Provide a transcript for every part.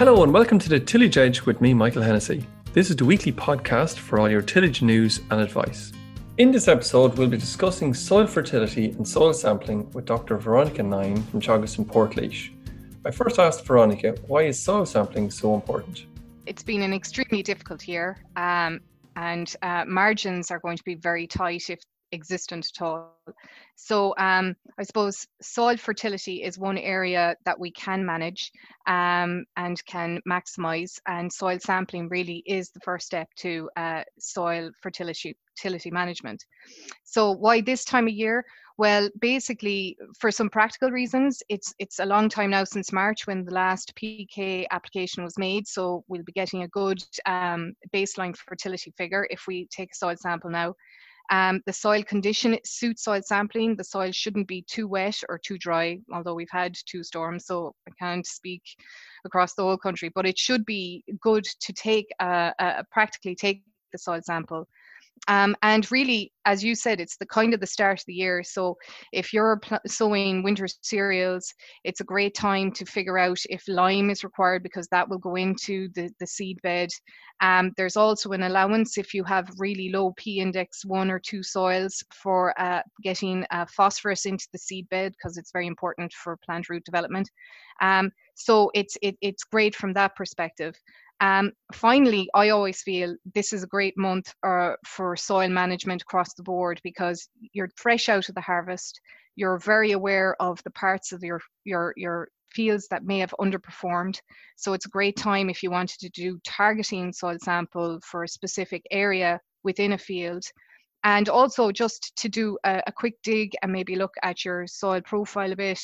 Hello and welcome to the Tillage Edge with me, Michael Hennessy. This is the weekly podcast for all your tillage news and advice. In this episode, we'll be discussing soil fertility and soil sampling with Dr. Veronica Nyham from Teagasc in Portlaoise. I first asked Veronica, why is soil sampling so important? It's been an extremely difficult year, um, and uh, margins are going to be very tight if existent at all. So um, I suppose soil fertility is one area that we can manage um, and can maximise, and soil sampling really is the first step to uh, soil fertility, fertility management. So why this time of year? Well, basically, for some practical reasons, it's it's a long time now since March when the last PK application was made. So we'll be getting a good um, baseline fertility figure if we take a soil sample now. Um, the soil condition suits soil sampling. The soil shouldn't be too wet or too dry, although we've had two storms, so I can't speak across the whole country. But it should be good to take uh, uh, practically take the soil sample um, and really, as you said, it's the kind of the start of the year. So if you're pl- sowing winter cereals, it's a great time to figure out if lime is required because that will go into the, the seed bed. Um, there's also an allowance if you have really low P index one or two soils for uh, getting uh, phosphorus into the seed bed because it's very important for plant root development. Um, so it's it, it's great from that perspective. Um, finally, I always feel this is a great month uh, for soil management across the board because you're fresh out of the harvest. You're very aware of the parts of your your your fields that may have underperformed. So it's a great time if you wanted to do targeting soil sample for a specific area within a field. And also just to do a, a quick dig and maybe look at your soil profile a bit,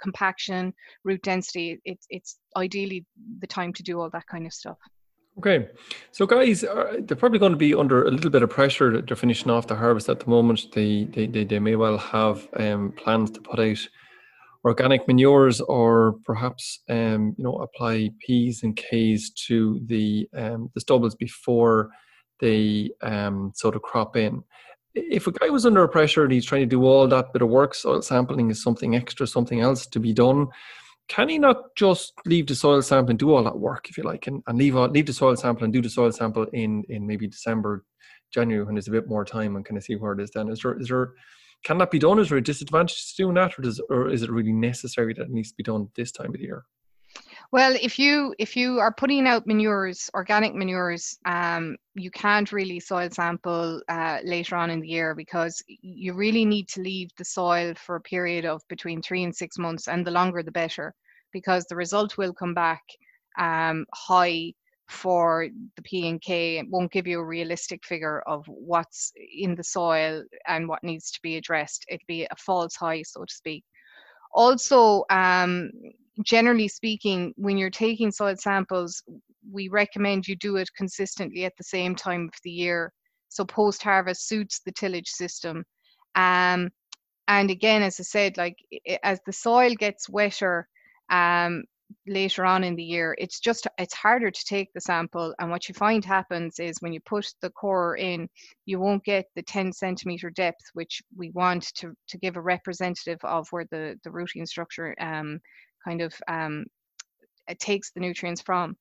compaction, root density, it's it's ideally the time to do all that kind of stuff. Okay, so guys, uh, they're probably going to be under a little bit of pressure. They're finishing off the harvest at the moment. They they they, they may well have um, plans to put out organic manures or perhaps um, you know apply P's and K's to the um, the stubbles before they um, sort of crop in if a guy was under pressure and he's trying to do all that bit of work, soil sampling is something extra, something else to be done. Can he not just leave the soil sample and do all that work, if you like, and, and leave leave the soil sample and do the soil sample in in maybe December, January when there's a bit more time and kind of see where it is then? Is there is there can that be done? Is there a disadvantage to doing that, or does or is it really necessary that it needs to be done this time of the year? Well, if you if you are putting out manures, organic manures, um, you can't really soil sample uh, later on in the year because you really need to leave the soil for a period of between three and six months, and the longer the better, because the result will come back um, high for the P and K. It won't give you a realistic figure of what's in the soil and what needs to be addressed. It'd be a false high, so to speak. Also, um, generally speaking, when you're taking soil samples, we recommend you do it consistently at the same time of the year. So post harvest suits the tillage system. Um, and again, as I said, like as the soil gets wetter, um, later on in the year it's just it's harder to take the sample and what you find happens is when you put the core in you won't get the 10 centimeter depth which we want to to give a representative of where the the rooting structure um kind of um takes the nutrients from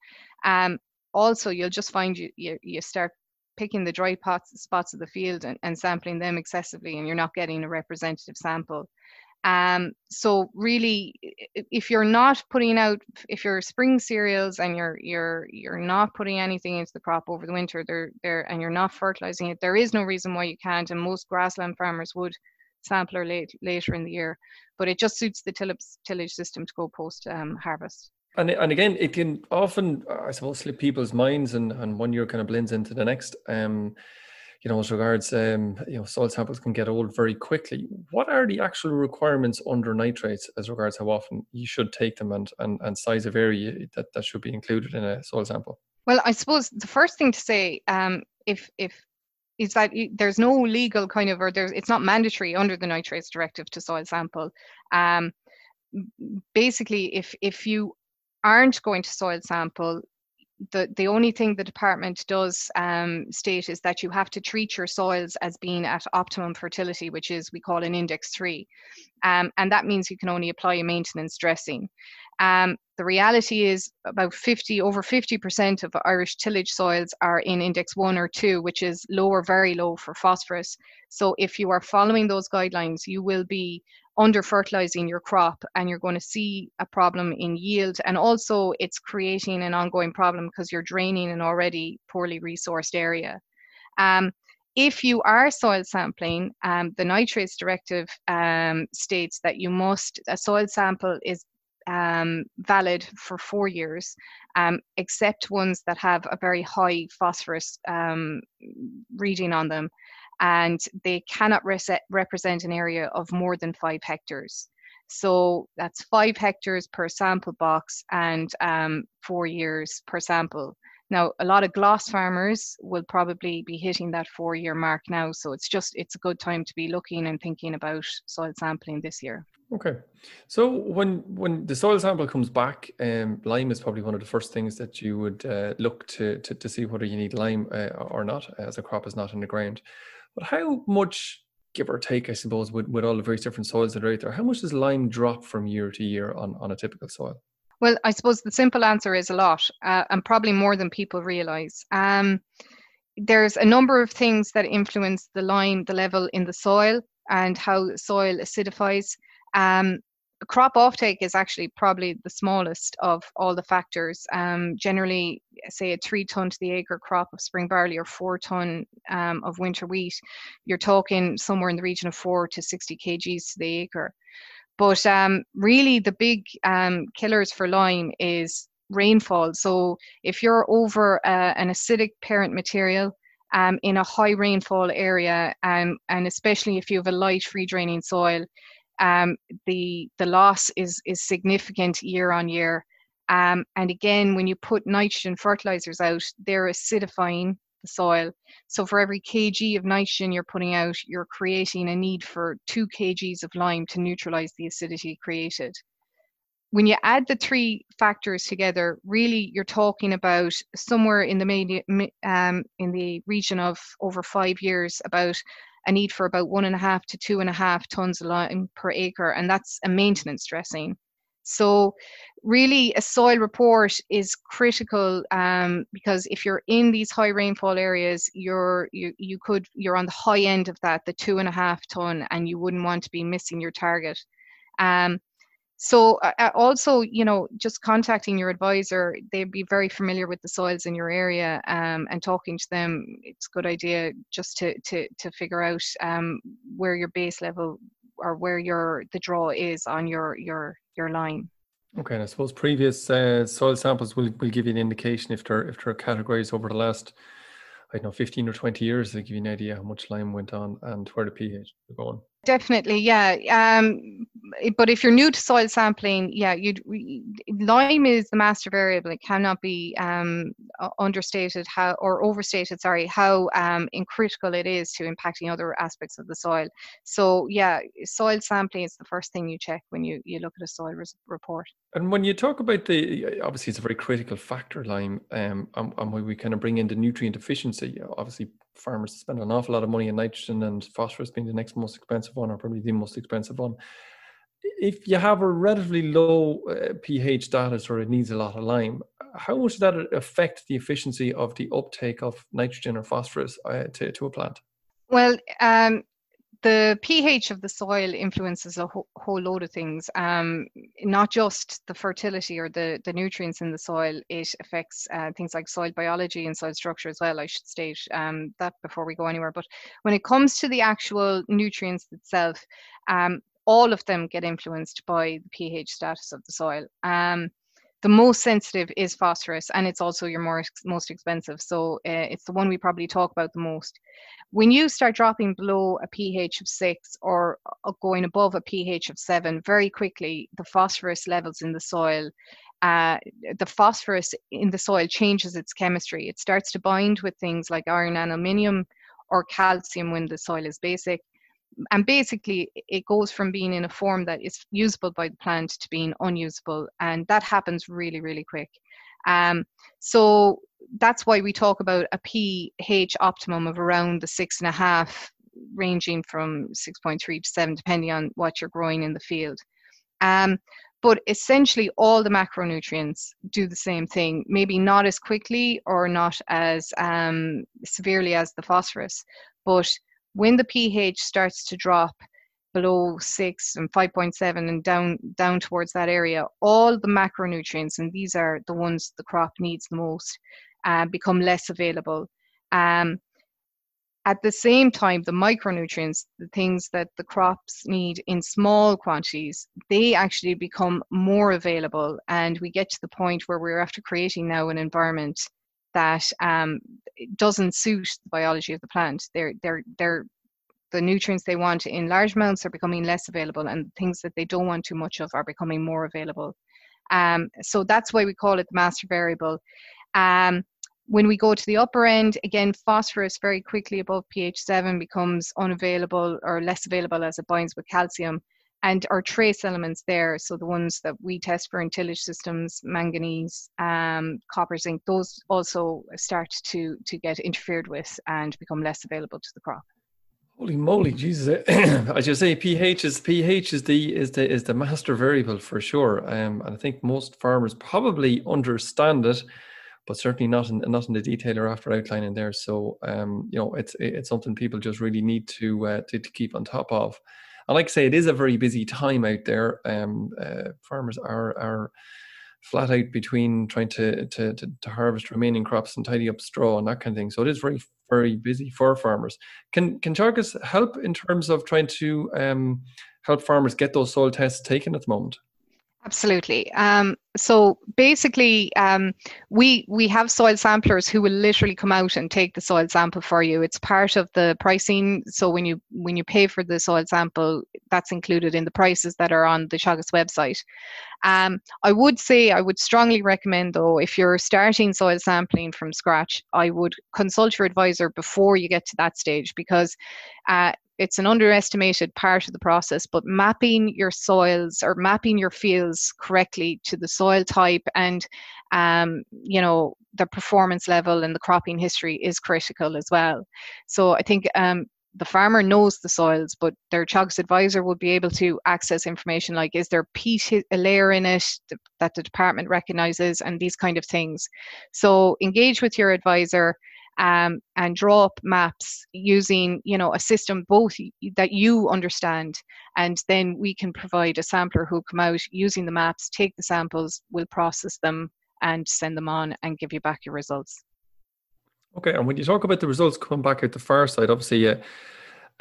um also you'll just find you you, you start picking the dry pots, spots of the field and, and sampling them excessively and you're not getting a representative sample um, so really, if you're not putting out, if you're spring cereals and you're you're you're not putting anything into the crop over the winter, there there and you're not fertilizing it, there is no reason why you can't. And most grassland farmers would sampler late, later in the year, but it just suits the tillage, tillage system to go post um, harvest. And, and again, it can often, I suppose, slip people's minds, and, and one year kind of blends into the next. Um, you know, as regards, um, you know, soil samples can get old very quickly. What are the actual requirements under nitrates as regards how often you should take them and, and, and size of area that, that should be included in a soil sample? Well, I suppose the first thing to say, um, if if is that there's no legal kind of or there's it's not mandatory under the nitrates directive to soil sample. Um, basically, if if you aren't going to soil sample, the, the only thing the department does um, state is that you have to treat your soils as being at optimum fertility, which is we call an index three. Um, and that means you can only apply a maintenance dressing. Um, the reality is about 50, over 50% of Irish tillage soils are in index one or two, which is low or very low for phosphorus. So if you are following those guidelines, you will be under fertilizing your crop and you're going to see a problem in yield. And also it's creating an ongoing problem because you're draining an already poorly resourced area. Um, if you are soil sampling, um, the nitrates directive um, states that you must, a soil sample is um, valid for four years, um, except ones that have a very high phosphorus um, reading on them, and they cannot represent an area of more than five hectares. So that's five hectares per sample box and um, four years per sample. Now, a lot of GLAS farmers will probably be hitting that four year mark now. So it's just, it's a good time to be looking and thinking about soil sampling this year. Okay, so when when the soil sample comes back, um, lime is probably one of the first things that you would uh, look to, to, to see whether you need lime uh, or not, as a crop is not in the ground. But how much, give or take, I suppose, with, with all the various different soils that are out there, how much does lime drop from year to year on, on a typical soil? Well, I suppose the simple answer is a lot, uh, and probably more than people realize. Um, there's a number of things that influence the lime, the level in the soil, and how soil acidifies. Um, crop offtake is actually probably the smallest of all the factors. Um, generally, say a three ton to the acre crop of spring barley or four ton um, of winter wheat, you're talking somewhere in the region of four to 60 kgs to the acre. But um, really, the big um, killers for lime is rainfall. So if you're over uh, an acidic parent material, um, in a high rainfall area, um, and especially if you have a light free draining soil, um, the the loss is is significant year on year. Um, and again, when you put nitrogen fertilizers out, they're acidifying the soil. So for every kg of nitrogen you're putting out, you're creating a need for two kgs of lime to neutralize the acidity created. When you add the three factors together, really you're talking about somewhere in the media, um, in the region of over five years about a need for about one and a half to two and a half tons of lime per acre, and that's a maintenance dressing. So, really, a soil report is critical um, because if you're in these high rainfall areas, you're you you could you're on the high end of that, the two and a half ton, and you wouldn't want to be missing your target. Um, so uh, also you know just contacting your advisor they'd be very familiar with the soils in your area um, and talking to them it's a good idea just to to, to figure out um, where your base level or where your the draw is on your your your lime okay and i suppose previous uh, soil samples will, will give you an indication if they're if they're categorized over the last I don't know, 15 or 20 years they give you an idea how much lime went on and where the pH is going. Definitely, yeah. Um, but if you're new to soil sampling, yeah, you lime is the master variable. It cannot be um, understated how or overstated. Sorry, how um, critical it is to impacting other aspects of the soil. So yeah, soil sampling is the first thing you check when you you look at a soil res- report. And when you talk about the, obviously it's a very critical factor, lime, um, and, and when we kind of bring in the nutrient efficiency, obviously farmers spend an awful lot of money on nitrogen and phosphorus being the next most expensive one or probably the most expensive one. If you have a relatively low uh, pH status or it needs a lot of lime, how much does that affect the efficiency of the uptake of nitrogen or phosphorus uh, to, to a plant? Well, um, the pH of the soil influences a ho- whole load of things. Um, not just the fertility or the, the nutrients in the soil, it affects uh, things like soil biology and soil structure as well. I should state um, that before we go anywhere. But when it comes to the actual nutrients itself, um, all of them get influenced by the pH status of the soil. Um, the most sensitive is phosphorus and it's also your more, most expensive. So uh, it's the one we probably talk about the most. When you start dropping below a ph of 6 or uh, going above a ph of 7 very quickly the phosphorus levels in the soil uh, the phosphorus in the soil changes its chemistry. It starts to bind with things like iron and aluminium or calcium when the soil is basic and basically it goes from being in a form that is usable by the plant to being unusable and that happens really really quick Um, so that's why we talk about a pH optimum of around the six and a half, ranging from 6.3 to 7, depending on what you're growing in the field. Um, but essentially, all the macronutrients do the same thing, maybe not as quickly or not as um, severely as the phosphorus. But when the pH starts to drop, below six and 5.7 and down down towards that area all the macronutrients and these are the ones the crop needs the most uh, become less available. Um, at the same time the micronutrients the things that the crops need in small quantities they actually become more available and we get to the point where we're after creating now an environment that um, doesn't suit the biology of the plant they're they're they're the nutrients they want in large amounts are becoming less available and things that they don't want too much of are becoming more available. Um, so that's why we call it the master variable. Um, when we go to the upper end, again, phosphorus very quickly above pH 7 becomes unavailable or less available as it binds with calcium. And our trace elements there, so the ones that we test for in tillage systems, manganese, um, copper, zinc, those also start to, to get interfered with and become less available to the crop. Holy moly, Jesus! As you say, pH is pH is the is the is the master variable for sure. Um, and I think most farmers probably understand it, but certainly not in not in the detail or after outlining there. So um, you know, it's it's something people just really need to uh, to, to keep on top of. And like I say, it is a very busy time out there. Um, uh, farmers are are flat out between trying to, to, to, to, harvest remaining crops and tidy up straw and that kind of thing. So it is very, very busy for farmers. Can can Teagasc help in terms of trying to um, help farmers get those soil tests taken at the moment? Absolutely. Um, so basically, um, we we have soil samplers who will literally come out and take the soil sample for you. It's part of the pricing. So when you when you pay for the soil sample, that's included in the prices that are on the Teagasc website. Um, I would say I would strongly recommend though if you're starting soil sampling from scratch, I would consult your advisor before you get to that stage because uh, it's an underestimated part of the process, but mapping your soils or mapping your fields correctly to the soil type and um, you know the performance level and the cropping history is critical as well. So I think um, the farmer knows the soils, but their Teagasc advisor will be able to access information like is there peat a layer in it that the department recognizes and these kind of things. So engage with your advisor um, and draw up maps using you know a system both that you understand and then we can provide a sampler who come out using the maps take the samples we'll process them and send them on and give you back your results okay and when you talk about the results coming back at the far side obviously uh,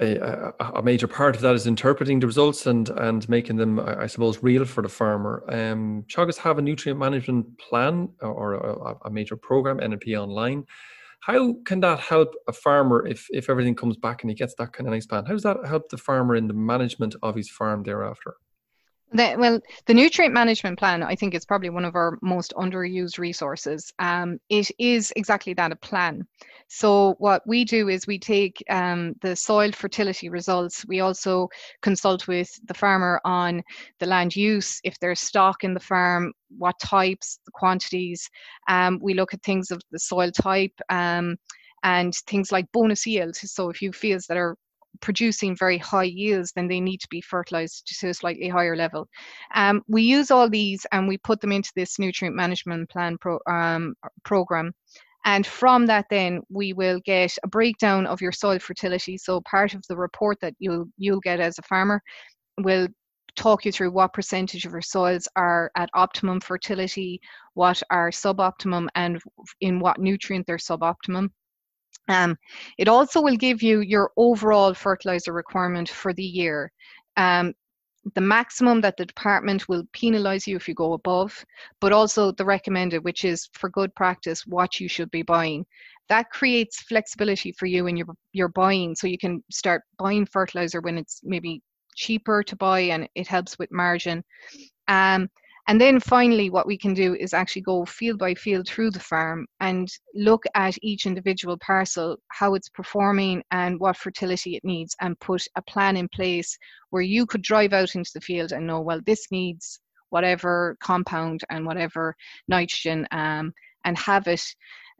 a, a, major part of that is interpreting the results and and making them, I suppose, real for the farmer. Um, Teagasc have a nutrient management plan or a, a major program, NMP Online, how can that help a farmer if if everything comes back and he gets that kind of nice plan? How does that help the farmer in the management of his farm thereafter? The, well, the nutrient management plan, I think, is probably one of our most underused resources. Um, it is exactly that a plan. So, what we do is we take um, the soil fertility results. We also consult with the farmer on the land use, if there's stock in the farm, what types, the quantities. Um, we look at things of the soil type um, and things like bonus yield. So, if you fields that are producing very high yields, then they need to be fertilized to a slightly higher level. Um, we use all these and we put them into this nutrient management plan pro, um, program. And from that, then we will get a breakdown of your soil fertility. So part of the report that you'll you'll get as a farmer will talk you through what percentage of your soils are at optimum fertility, what are suboptimum, and in what nutrient they're suboptimum. Um, it also will give you your overall fertilizer requirement for the year. Um, the maximum that the department will penalise you if you go above, but also the recommended, which is for good practice, what you should be buying. That creates flexibility for you in your, your buying, so you can start buying fertilizer when it's maybe cheaper to buy and it helps with margin. Um, and then finally, what we can do is actually go field by field through the farm and look at each individual parcel, how it's performing and what fertility it needs, and put a plan in place where you could drive out into the field and know, well, this needs whatever compound and whatever nitrogen um, and have it.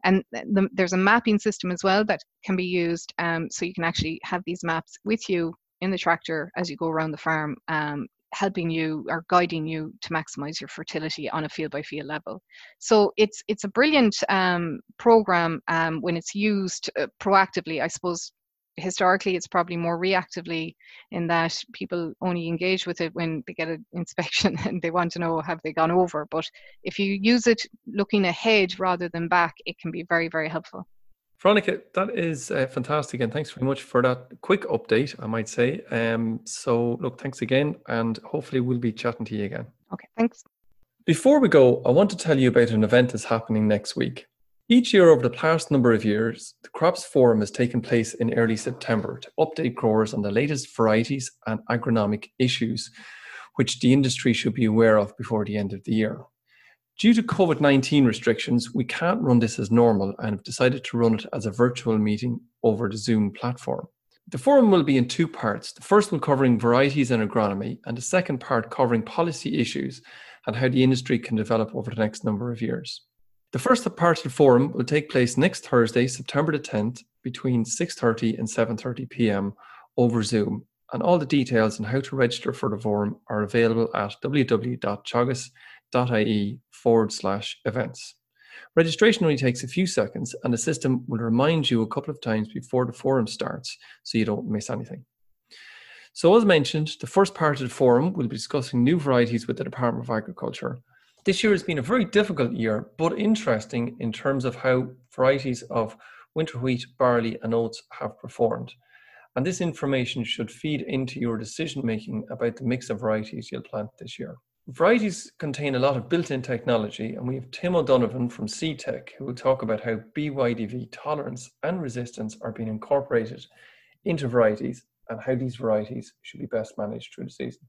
And the, there's a mapping system as well that can be used um, so you can actually have these maps with you in the tractor as you go around the farm um, helping you or guiding you to maximize your fertility on a field by field level. So it's it's a brilliant um, program um, when it's used uh, proactively. I suppose historically it's probably more reactively in that people only engage with it when they get an inspection and they want to know have they gone over? But if you use it looking ahead rather than back it can be very very helpful Veronica, that is uh, fantastic, and thanks very much for that quick update. I might say. Um, so, look, thanks again, and hopefully we'll be chatting to you again. Okay, thanks. Before we go, I want to tell you about an event that's happening next week. Each year over the past number of years, the Crops Forum has taken place in early September to update growers on the latest varieties and agronomic issues, which the industry should be aware of before the end of the year. Due to COVID 19 restrictions, we can't run this as normal and have decided to run it as a virtual meeting over the Zoom platform. The forum will be in two parts. The first will covering varieties and agronomy, and the second part covering policy issues and how the industry can develop over the next number of years. The first part of the forum will take place next Thursday, September the 10th, between 6:30 and 7:30 p.m. over Zoom, and all the details on how to register for the forum are available at www.teagasc.com ie forward slash events. Registration only takes a few seconds and the system will remind you a couple of times before the forum starts so you don't miss anything. So as mentioned, the first part of the forum will be discussing new varieties with the Department of Agriculture. This year has been a very difficult year, but interesting in terms of how varieties of winter wheat, barley and oats have performed. And this information should feed into your decision making about the mix of varieties you'll plant this year. Varieties contain a lot of built-in technology, and we have Tim O'Donovan from Seedtech who will talk about how BYDV tolerance and resistance are being incorporated into varieties and how these varieties should be best managed through the season.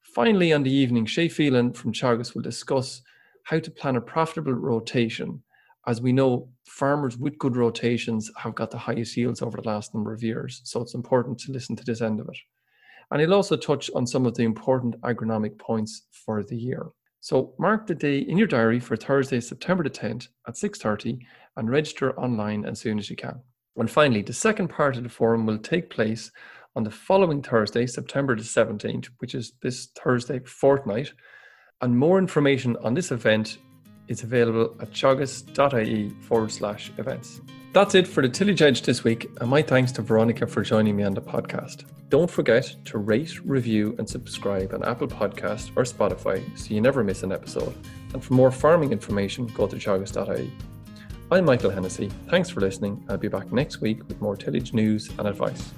Finally, on the evening, Shay Phelan from Teagasc will discuss how to plan a profitable rotation. As we know, farmers with good rotations have got the highest yields over the last number of years, so it's important to listen to this end of it. And he'll also touch on some of the important agronomic points for the year. So mark the day in your diary for Thursday, September the 10th at 6.30 and register online as soon as you can. And finally, the second part of the forum will take place on the following Thursday, September the 17th, which is this Thursday fortnight. And more information on this event is available at teagasc.ie forward slash events. That's it for the Tillage Edge this week, and my thanks to Veronica for joining me on the podcast. Don't forget to rate, review, and subscribe on Apple Podcast or Spotify so you never miss an episode. And for more farming information, go to teagasc.ie. I'm Michael Hennessy. Thanks for listening. I'll be back next week with more tillage news and advice.